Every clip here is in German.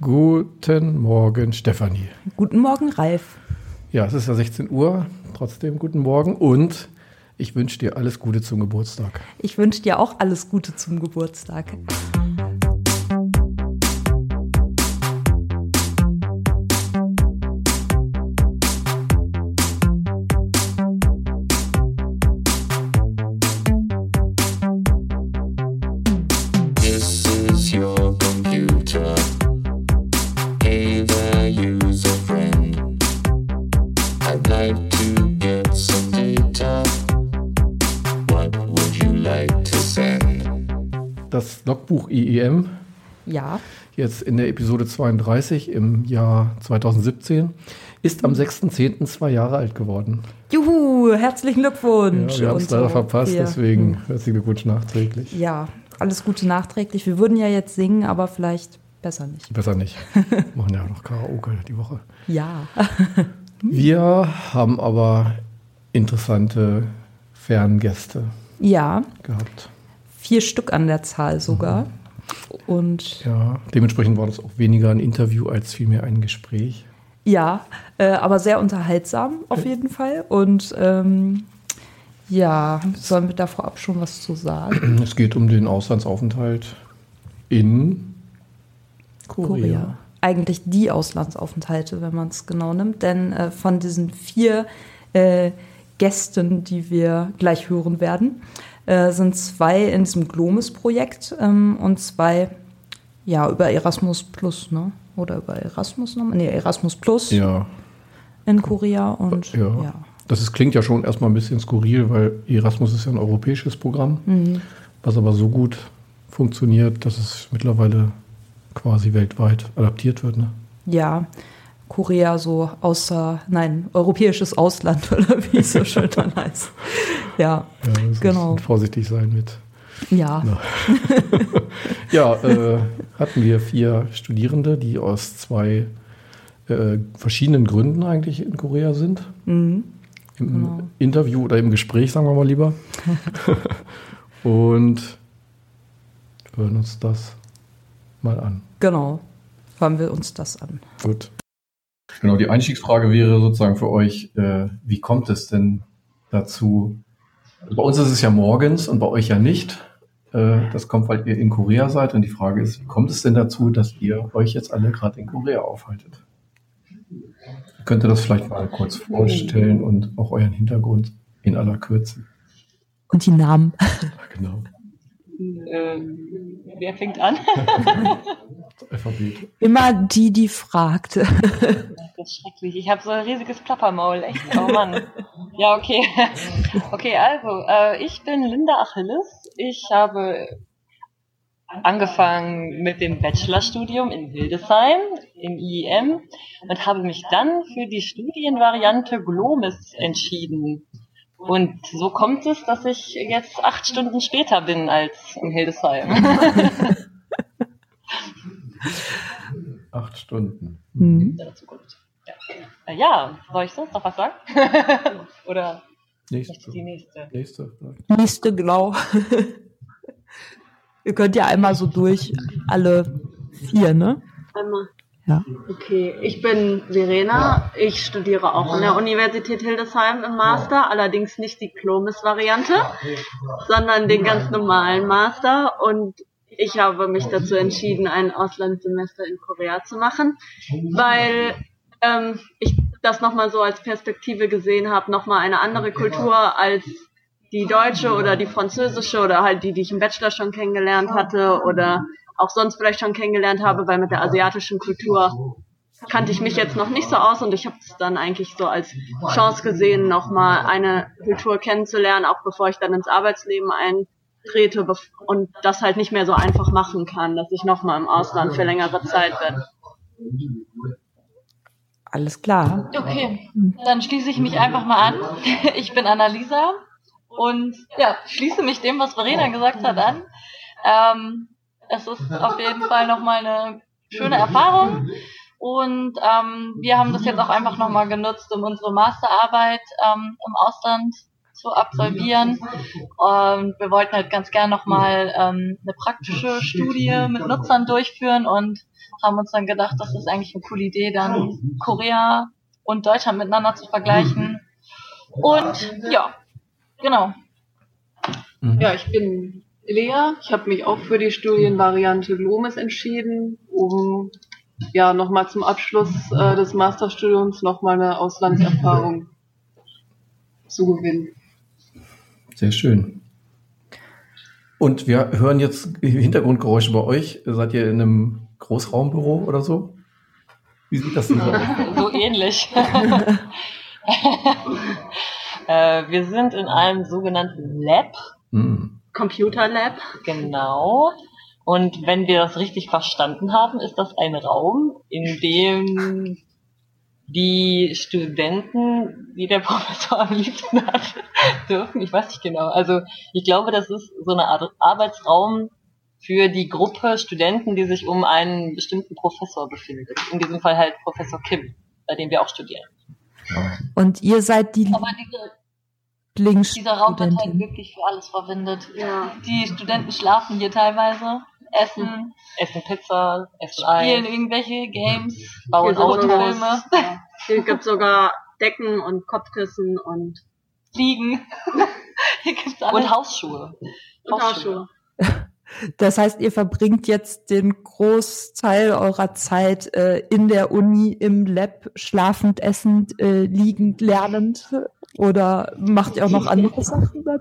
Guten Morgen, Stefanie. Guten Morgen, Ralf. Ja, es ist ja 16 Uhr. Trotzdem guten Morgen und ich wünsche dir alles Gute zum Geburtstag. Ich wünsche dir auch alles Gute zum Geburtstag. Das Logbuch IEM, Ja, jetzt in der Episode 32 im Jahr 2017, ist am 6.10. zwei Jahre alt geworden. juhu, herzlichen Glückwunsch. Ja, wir haben es leider so. verpasst, Wir- deswegen herzlichen Glückwunsch nachträglich. Ja, alles Gute nachträglich. Wir würden ja jetzt singen, aber vielleicht besser nicht. Besser nicht. Machen ja noch Karaoke die Woche. Ja. Wir haben aber interessante Ferngäste Ja, gehabt. Vier Stück an der Zahl sogar. Mhm. Und Ja, dementsprechend war das auch weniger ein Interview als vielmehr ein Gespräch. ja, äh, aber sehr unterhaltsam auf jeden Fall. Und ähm, ja, sollen wir da vorab schon was zu sagen? Es geht um den Auslandsaufenthalt in Korea. Eigentlich die Auslandsaufenthalte, wenn man es genau nimmt. Denn äh, von diesen vier äh, Gästen, die wir gleich hören werden, äh, sind zwei in diesem Glomis-Projekt ähm, und zwei ja über Erasmus Plus, ne? Oder über Erasmus nochmal? Nee, Erasmus Plus Ja, in Korea und ja. ja. Das ist, klingt ja schon erstmal ein bisschen skurril, weil Erasmus ist ja ein europäisches Programm, Mhm. was aber so gut funktioniert, dass es mittlerweile quasi weltweit adaptiert wird. Ne? ja, Korea so außer, nein, europäisches Ausland oder wie es so schön dann heißt. Ja, Ja, Genau. Vorsichtig sein mit. ja. Ja, äh, hatten wir vier Studierende, die aus zwei äh, verschiedenen Gründen eigentlich in Korea sind. Mhm. Im Genau. Interview oder im Gespräch, sagen wir mal lieber. Und hören uns das mal an. Genau. Hören wir uns das an. Gut. Genau, die Einstiegsfrage wäre sozusagen für euch, äh, wie kommt es denn dazu? Bei uns ist es ja morgens und bei euch ja nicht. Äh, das kommt, weil ihr in Korea seid. Und die Frage ist, wie kommt es denn dazu, dass ihr euch jetzt alle gerade in Korea aufhaltet? Könnt ihr das vielleicht mal kurz vorstellen und auch euren Hintergrund in aller Kürze? Und die Namen. Genau. Ähm, wer fängt an? Alphabet. Immer die, die fragt. Das ist schrecklich. Ich habe so ein riesiges Plappermaul, echt. Oh Mann. Ja, okay. Okay, also, äh, ich bin Linda Achilles. Ich habe angefangen mit dem Bachelorstudium in Hildesheim im IEM und habe mich dann für die Studienvariante Glomis entschieden. Und so kommt es, dass ich jetzt acht Stunden später bin als in Hildesheim. Acht Stunden. Hm. Zukunft. Ja. Ja, soll ich sonst noch was sagen? Oder Nächste. nicht die nächste? Nächste. vielleicht. Nächste, genau. Ihr könnt ja einmal so durch alle vier, ne? Einmal. Ja. Okay, ich bin Verena. Ich studiere auch an der Universität Hildesheim im Master, allerdings nicht die Klomis-Variante, sondern den ganz normalen Master. Und ich habe mich dazu entschieden, ein Auslandssemester in Korea zu machen, weil ähm, ich das nochmal so als Perspektive gesehen habe, nochmal eine andere Kultur als die deutsche oder die französische oder halt die, die ich im Bachelor schon kennengelernt hatte oder auch sonst vielleicht schon kennengelernt habe, weil mit der asiatischen Kultur kannte ich mich jetzt noch nicht so aus und ich habe es dann eigentlich so als Chance gesehen, nochmal eine Kultur kennenzulernen, auch bevor ich dann ins Arbeitsleben eintrete und das halt nicht mehr so einfach machen kann, dass ich nochmal im Ausland für längere Zeit bin. Alles klar. Okay, dann schließe ich mich einfach mal an. Ich bin Annalisa und ja, schließe mich dem, was Verena gesagt hat, an. Ähm, es ist auf jeden Fall nochmal eine schöne Erfahrung. Und ähm, wir haben das jetzt auch einfach nochmal genutzt, um unsere Masterarbeit ähm, im Ausland zu absolvieren. Und wir wollten halt ganz gern nochmal ähm, eine praktische Studie mit Nutzern durchführen und haben uns dann gedacht, das ist eigentlich eine coole Idee, dann Korea und Deutschland miteinander zu vergleichen. Und ja, genau. Mhm. Ja, ich bin Lea. Ich habe mich auch für die Studienvariante Glomis entschieden, um ja nochmal zum Abschluss äh, des Masterstudiums nochmal eine Auslandserfahrung zu gewinnen. Sehr schön. Und wir hören jetzt Hintergrundgeräusche bei euch. Seid ihr in einem Großraumbüro oder so? Wie sieht das denn so aus? so ähnlich. äh, wir sind in einem sogenannten Lab, Hm. Computer Lab. genau. Und wenn wir das richtig verstanden haben, ist das ein Raum, in dem die Studenten, wie der Professor am liebsten hat, dürfen. Ich weiß nicht genau. Also ich glaube, das ist so eine Art Arbeitsraum für die Gruppe Studenten, die sich um einen bestimmten Professor befindet. In diesem Fall halt Professor Kim, bei dem wir auch studieren. Und ihr seid die Aber diese, dieser Raum wird halt wirklich für alles verwendet. Ja. Die Studenten schlafen hier teilweise, essen, Essen Pizza, essen spielen Eis, irgendwelche Games, bauen Autos. Ja. Hier gibt's sogar Decken und Kopfkissen und, fliegen. hier gibt's alles. und Hausschuhe. und Hausschuhe. Das heißt, ihr verbringt jetzt den Großteil eurer Zeit äh, in der Uni, im Lab, schlafend, essend, äh, liegend, lernend? Oder macht ihr auch noch andere Sachen dann?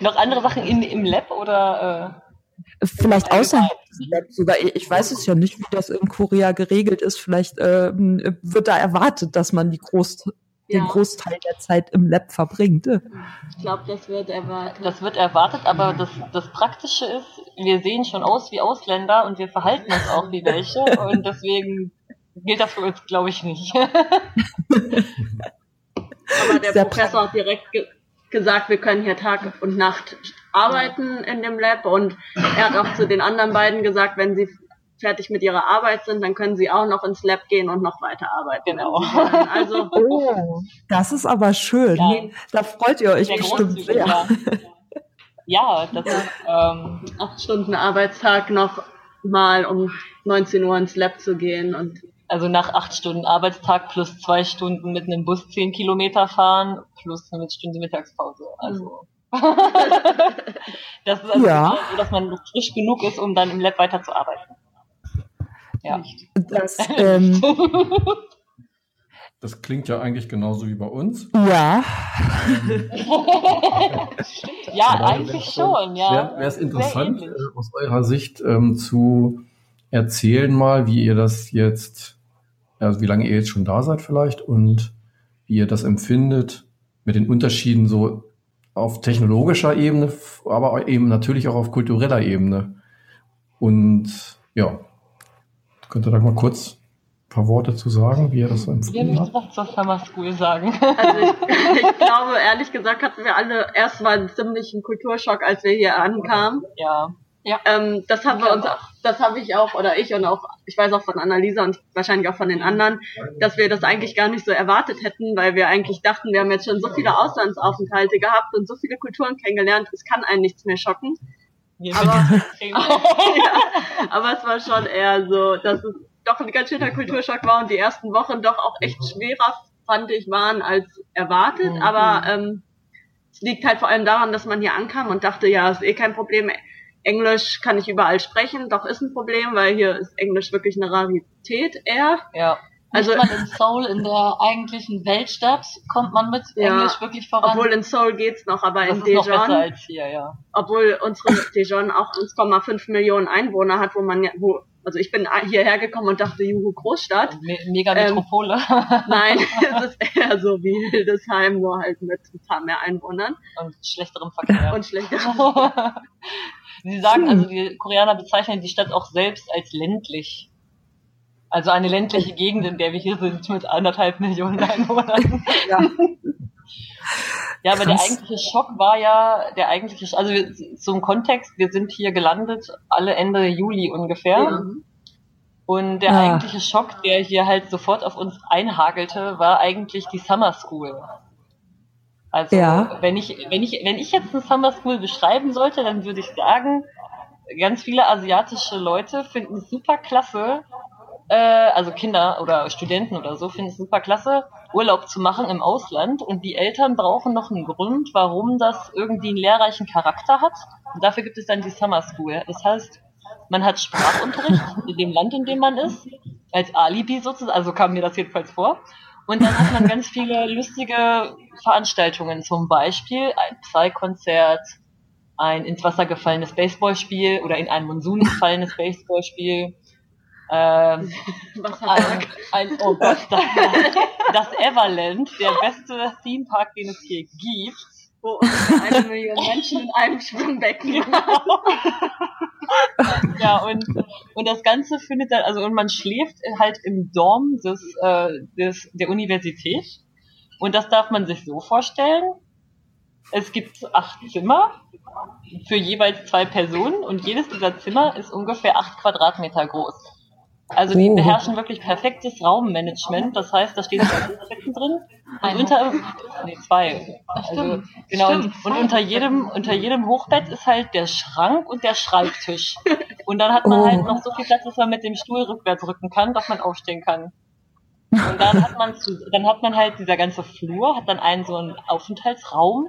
Noch andere Sachen in, im Lab oder Vielleicht außerhalb des Labs sogar. Ich weiß es ja nicht, wie das in Korea geregelt ist. Vielleicht ähm, wird da erwartet, dass man die Groß den. Großteil der Zeit im Lab verbringt. Ich glaube, das wird erwartet. das wird erwartet, aber das, das Praktische ist, wir sehen schon aus wie Ausländer und wir verhalten uns auch wie welche und deswegen gilt das für uns, glaube ich, nicht. Aber der Sehr Professor hat direkt ge gesagt, wir können hier Tag und Nacht arbeiten in dem Lab und er hat auch zu den anderen beiden gesagt, wenn sie fertig mit ihrer Arbeit sind, dann können sie auch noch ins Lab gehen und noch weiter arbeiten. Genau. Also Oh, das ist aber schön. Ja. Da freut ihr euch bestimmt sehr. ja. Ja, das ist, ähm, acht Stunden Arbeitstag noch mal um 19 Uhr ins Lab zu gehen und also nach acht Stunden Arbeitstag plus zwei Stunden mit einem Bus zehn Kilometer fahren plus eine Stunde Mittagspause. Also das ist also Ja. so, dass man frisch genug ist, um dann im Lab weiterzuarbeiten. Ja. Das, ähm, Das klingt ja eigentlich genauso wie bei uns. ja, Ja, Aber eigentlich schon, ja. Wäre es interessant, äh, aus eurer Sicht ähm, zu erzählen mal, wie ihr das jetzt, also wie lange ihr jetzt schon da seid vielleicht und wie ihr das empfindet mit den Unterschieden so auf technologischer Ebene, aber eben natürlich auch auf kultureller Ebene. Und ja, könnt ihr da mal kurz ein paar Worte zu sagen, wie ihr das so empfunden habt? was zur Summer School sagen. Also ich, ich glaube, ehrlich gesagt hatten wir alle erstmal einen ziemlichen Kulturschock, als wir hier ankamen. ja. Ähm, das haben wir uns, das habe ich auch oder ich und auch, ich weiß auch von Annalisa und wahrscheinlich auch von den anderen, dass wir das eigentlich gar nicht so erwartet hätten, weil wir eigentlich dachten, wir haben jetzt schon so viele Auslandsaufenthalte gehabt und so viele Kulturen kennengelernt, es kann einen nichts mehr schocken. Aber- ja, aber es war schon eher so, dass es doch ein ganz schöner Kulturschock war und die ersten Wochen doch auch echt schwerer, fand ich, waren als erwartet. Mhm. Aber ähm, es liegt halt vor allem daran, dass man hier ankam und dachte, ja, ist eh kein Problem. Englisch kann ich überall sprechen, doch ist ein Problem, weil hier ist Englisch wirklich eine Rarität eher. ja. Also Also in Seoul, in der eigentlichen Weltstadt, kommt man mit Ja, Englisch wirklich voran. obwohl in Seoul geht's noch, aber Das in ist noch besser Daejeon, als hier, ja. obwohl unsere Daejeon auch 1,5 Millionen Einwohner hat, wo man ja, wo, also ich bin hierher gekommen und dachte, juhu, Großstadt. Me mega Ähm, Metropole. Nein, es ist eher so wie Hildesheim, nur halt mit ein paar mehr Einwohnern und schlechterem Verkehr. und schlechter. Sie sagen, also die Koreaner bezeichnen die Stadt auch selbst als ländlich. Also eine ländliche Gegend, in der wir hier sind, mit anderthalb Millionen Einwohnern. Ja. Ja, aber der eigentliche Schock war ja, der eigentliche, also wir- zum Kontext, wir sind hier gelandet alle Ende Juli ungefähr. Ja. Und der Ah. eigentliche Schock, der hier halt sofort auf uns einhagelte, war eigentlich die Summer School. Also Ja. wenn ich, wenn ich, wenn ich jetzt eine Summer School beschreiben sollte, dann würde ich sagen, ganz viele asiatische Leute finden es super klasse, äh, also Kinder oder Studenten oder so finden es super klasse, Urlaub zu machen im Ausland und die Eltern brauchen noch einen Grund, warum das irgendwie einen lehrreichen Charakter hat. Und dafür gibt es dann die Summer School. Das heißt, man hat Sprachunterricht in dem Land, in dem man ist, als Alibi sozusagen, also kam mir das jedenfalls vor. Und dann hat man ganz viele lustige Veranstaltungen, zum Beispiel ein Psy-Konzert, ein ins Wasser gefallenes Baseballspiel oder in einen Monsun gefallenes Baseballspiel. Ähm, ein, ein, oh Gott, das, das Everland, der beste Themepark, den es hier gibt. wo ungefähr eine Million Menschen in einem Schwimmbecken waren? ja, und, und das Ganze findet dann, also und man schläft halt im Dorm des, äh, des, der Universität. Und das darf man sich so vorstellen. Es gibt acht Zimmer für jeweils zwei Personen und jedes dieser Zimmer ist ungefähr acht Quadratmeter groß. Also die Oh. beherrschen wirklich perfektes Raummanagement. Das heißt, da stehen zwei Betten drin und Ein unter nee, zwei. Also, stimmt. genau und, und unter jedem unter jedem Hochbett ist halt der Schrank und der Schreibtisch. Und dann hat man Oh. halt noch so viel Platz, dass man mit dem Stuhl rückwärts rücken kann, dass man aufstehen kann. Und dann hat man zu, dann hat man halt dieser ganze Flur, hat dann einen so einen Aufenthaltsraum.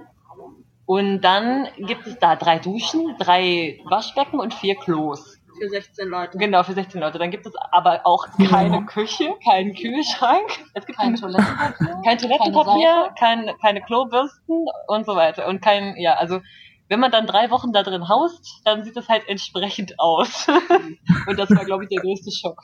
Und dann gibt es da drei Duschen, drei Waschbecken und vier Klos. Für 16 Leute. Genau, für 16 Leute. Dann gibt es aber auch keine Küche, keinen Kühlschrank. Es gibt Kein kein, Toilettenpapier. kein Toilettenpapier, Seife. kein, keine Klobürsten und so weiter. Und kein, ja, also wenn man dann drei Wochen da drin haust, dann sieht es halt entsprechend aus. und das war, glaube ich, der größte Schock.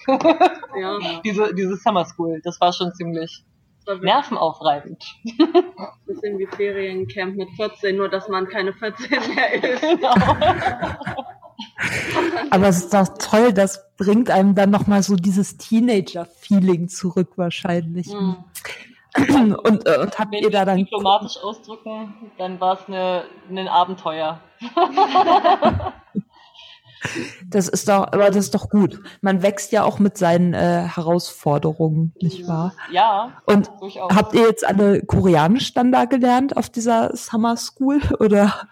Ja, diese, diese Summer School, das war schon ziemlich das nervenaufreibend. ein bisschen wie Feriencamp mit 14, nur dass man keine 14 mehr ist. genau. Aber es ist doch toll, das bringt einem dann nochmal so dieses Teenager-Feeling zurück wahrscheinlich. Mhm. Und, äh, und habt Wenn ihr da wir dann diplomatisch ausdrücken, dann war es eine, ein Abenteuer. Das ist doch, aber das ist doch gut. Man wächst ja auch mit seinen äh, Herausforderungen, nicht wahr? Ja, Und durchaus. habt ihr jetzt alle Koreanisch dann da gelernt auf dieser Summer School oder?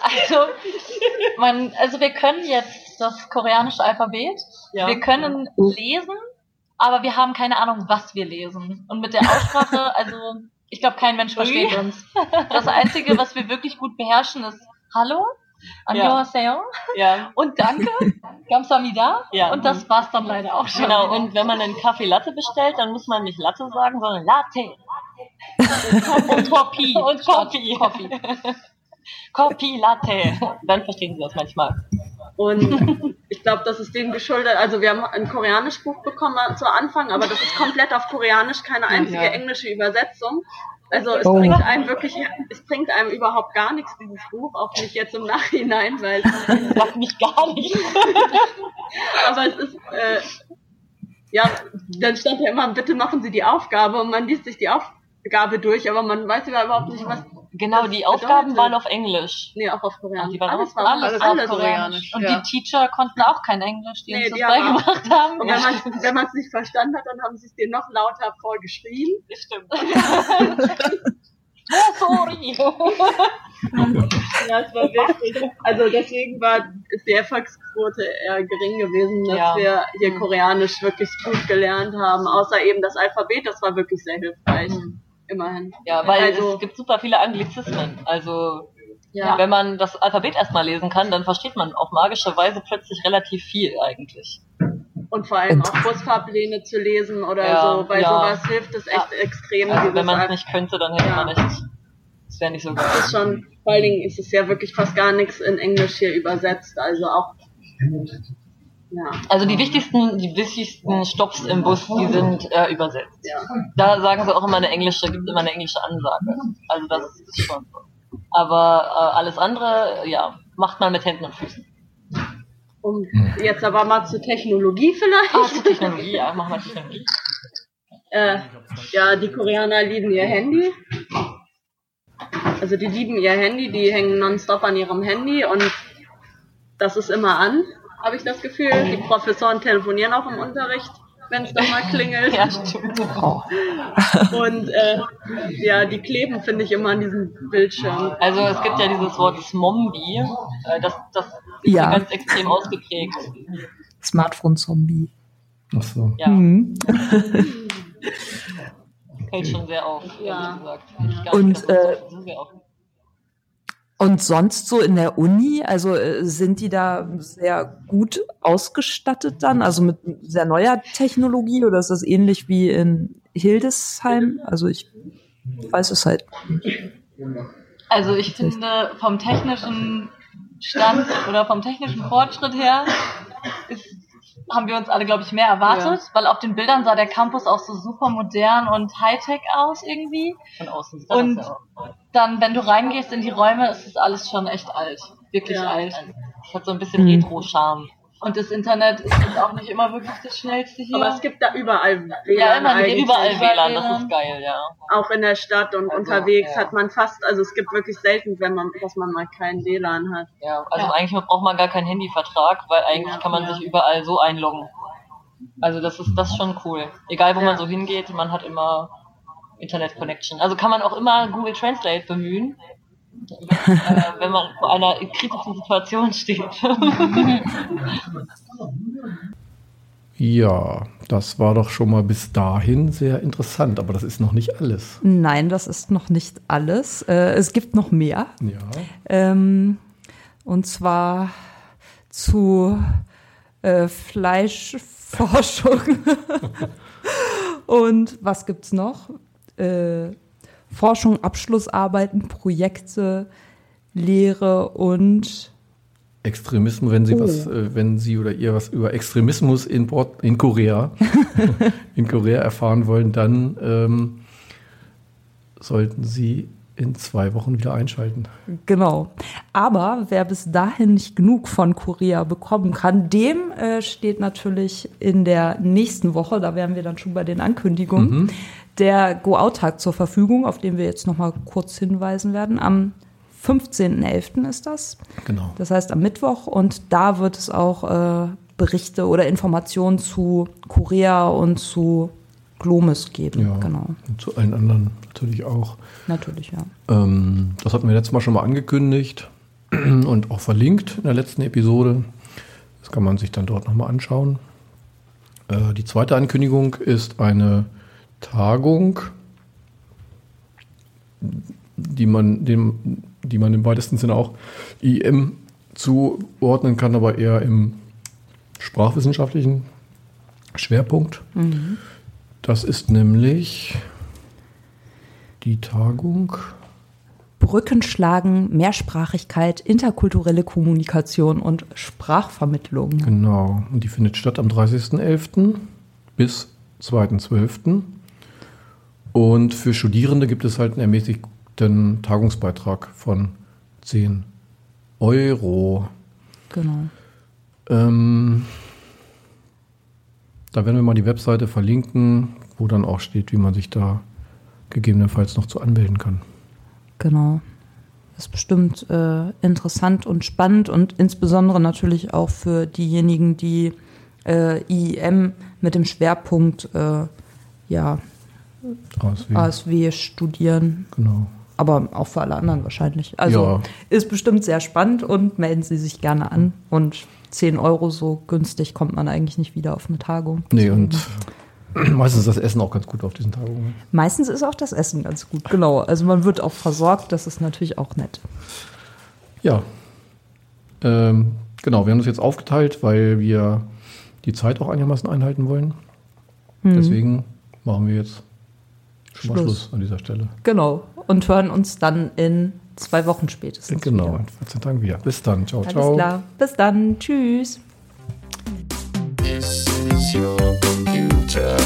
Also, man, also wir können jetzt das koreanische Alphabet. Ja. Wir können lesen, aber wir haben keine Ahnung, was wir lesen. Und mit der Aussprache, also ich glaube, kein Mensch versteht uns. Das Einzige, was wir wirklich gut beherrschen, ist Hallo, Annyeonghaseyo Ja, und Danke, Kamsamida. Ja. Und das war's dann leider auch schon. genau. Und wenn man einen Kaffee Latte bestellt, dann muss man nicht Latte sagen, sondern Latte. und Kopi. Und Kopi. Kopi. Latte. Dann verstehen sie das manchmal. Und ich glaube, das ist denen geschuldet. Also wir haben ein koreanisch Buch bekommen zu Anfang, aber das ist komplett auf Koreanisch, keine einzige Ja. englische Übersetzung. Also es Oh. bringt einem wirklich, es bringt einem überhaupt gar nichts, dieses Buch, auch nicht jetzt im Nachhinein, weil Das sagt mich gar nicht. aber es ist äh, ja, dann stand ja immer, bitte machen Sie die Aufgabe und man liest sich die Aufgabe durch, aber man weiß ja überhaupt nicht, was Genau, Das die Aufgaben waren auf Englisch. nee, auch auf Koreanisch. Ach, die waren alles auch- war Alles, alles, auf Koreanisch. Und ja. die Teacher konnten auch kein Englisch, die Nee, uns die das auch- beigebracht haben. Und wenn man es nicht verstanden hat, dann haben sie es dir noch lauter vorgeschrien. Das stimmt. oh, sorry. Ja, es war wirklich. Also deswegen war die Erfolgsquote eher gering gewesen, dass Ja. wir hier Mhm. Koreanisch wirklich gut gelernt haben. Außer eben das Alphabet, das war wirklich sehr hilfreich. Immerhin. Ja, weil Also- es gibt super viele Anglizismen. Also Ja. wenn man das Alphabet erstmal lesen kann, dann versteht man auf magische Weise plötzlich relativ viel eigentlich. Und vor allem auch Busfahrpläne zu lesen oder Ja, so. Bei ja. sowas hilft es echt extrem. Also wenn man es nicht könnte, dann hätte Ja. man echt. Das wäre nicht so geil. Das ist schon, vor allen Dingen ist es ja wirklich fast gar nichts in Englisch hier übersetzt. Also auch. Ja. Also die wichtigsten, die wichtigsten Stops im Bus, die sind äh, übersetzt. Ja. Da sagen sie auch immer eine englische, gibt immer eine englische Ansage. Also das ist schon so. Aber äh, alles andere, ja, macht man mit Händen und Füßen. Und jetzt aber mal zur Technologie vielleicht. Ah, zur Technologie, ja, machen wir Technologie. Äh, ja, die Koreaner lieben ihr Handy. Also die lieben ihr Handy, die hängen nonstop an ihrem Handy und das ist immer an. Habe ich das Gefühl. Die Professoren telefonieren auch im Unterricht, wenn es dann mal klingelt. Ja, stimmt. Oh. Und äh, ja, die kleben, finde ich, immer an diesem Bildschirm. Also es gibt ja dieses Wort Smombie, äh, das, das ist Ja. ja ganz extrem ausgeprägt. Smartphone-Zombie. Ach so. Ja, Mhm. fällt schon sehr auf, Ja. ehrlich gesagt. Gar Und, äh, sehr auf- Und sonst so in der Uni, also äh, sind die da sehr gut ausgestattet dann, also mit sehr neuer Technologie oder ist das ähnlich wie in Hildesheim? Also ich weiß es halt. Also ich finde vom technischen Stand oder vom technischen Fortschritt her ist, haben wir uns alle, glaube ich, mehr erwartet, weil auf den Bildern sah der Campus auch so super modern und Hightech aus irgendwie. von außen Und ja dann, wenn du reingehst in die Räume, ist das alles schon echt alt. Wirklich Ja. alt. Das hat so ein bisschen Mhm. Retro-Charme. Und das Internet ist jetzt auch nicht immer wirklich das schnellste hier. Aber es gibt da überall WLAN Ja, immer, gibt überall WLAN, das ist geil, ja. Auch in der Stadt und Also, unterwegs ja. hat man fast, also es gibt wirklich selten, wenn man, dass man mal kein WLAN hat. Ja, also Ja. eigentlich braucht man gar keinen Handyvertrag, weil eigentlich Ja, kann man sich überall so einloggen. Also das ist das ist schon cool. Egal wo man so hingeht, man hat immer Internet Connection. Also kann man auch immer Google Translate bemühen, äh, wenn man vor einer kritischen Situation steht. Ja, das war doch schon mal bis dahin sehr interessant, aber das ist noch nicht alles. Nein, das ist noch nicht alles. Äh, es gibt noch mehr. Ja. Ähm, und zwar zu äh, Fleischforschung. und was gibt's noch? Äh, Forschung, Abschlussarbeiten, Projekte, Lehre und Extremismus, wenn Sie Oh. was, äh, wenn Sie oder ihr was über Extremismus in, Port, in Korea, in Korea erfahren wollen, dann ähm, sollten Sie in zwei Wochen wieder einschalten. Genau. Aber wer bis dahin nicht genug von Korea bekommen kann, dem äh, steht natürlich in der nächsten Woche, da wären wir dann schon bei den Ankündigungen, der Go-Out-Tag zur Verfügung, auf den wir jetzt nochmal kurz hinweisen werden. Am 15.11. ist das. Genau. Das heißt am Mittwoch und da wird es auch äh, Berichte oder Informationen zu Korea und zu Glomis geben. Ja. Genau. Und zu allen anderen natürlich auch. Natürlich, ja. Ähm, das hatten wir letztes Mal schon mal angekündigt und auch verlinkt in der letzten Episode. Das kann man sich dann dort nochmal anschauen. Äh, die zweite Ankündigung ist eine Tagung, die man, dem, die man im weitesten Sinne auch IM zuordnen kann, aber eher im sprachwissenschaftlichen Schwerpunkt. Das ist nämlich die Tagung. Brücken schlagen, Mehrsprachigkeit, interkulturelle Kommunikation und Sprachvermittlung. Genau. Und die findet statt am 30.11. bis 2.12. Und für Studierende gibt es halt einen ermäßigten Tagungsbeitrag von 10 Euro. Genau. Ähm, da werden wir mal die Webseite verlinken, wo dann auch steht, wie man sich da gegebenenfalls noch zu anmelden kann. Genau. Ist bestimmt äh, interessant und spannend und insbesondere natürlich auch für diejenigen, die äh, IEM mit dem Schwerpunkt äh, ja, ASW. ASW studieren. Genau. Aber auch für alle anderen wahrscheinlich. Also Ja. ist bestimmt sehr spannend und melden Sie sich gerne an. Und 10 Euro so günstig kommt man eigentlich nicht wieder auf eine Tagung. Nee, und meistens ist das Essen auch ganz gut auf diesen Tagungen. Meistens ist auch das Essen ganz gut, genau. Also man wird auch versorgt, das ist natürlich auch nett. Ja. Ähm, genau, wir haben das jetzt aufgeteilt, weil wir die Zeit auch einigermaßen einhalten wollen. Deswegen machen wir jetzt schon mal. Schluss. Schluss an dieser Stelle. Genau. Und hören uns dann in zwei Wochen spätestens. Genau, Wieder. in 14 Tagen wieder. Bis dann. Ciao, Alles ciao. klar. Bis dann. Tschüss. This is your computer.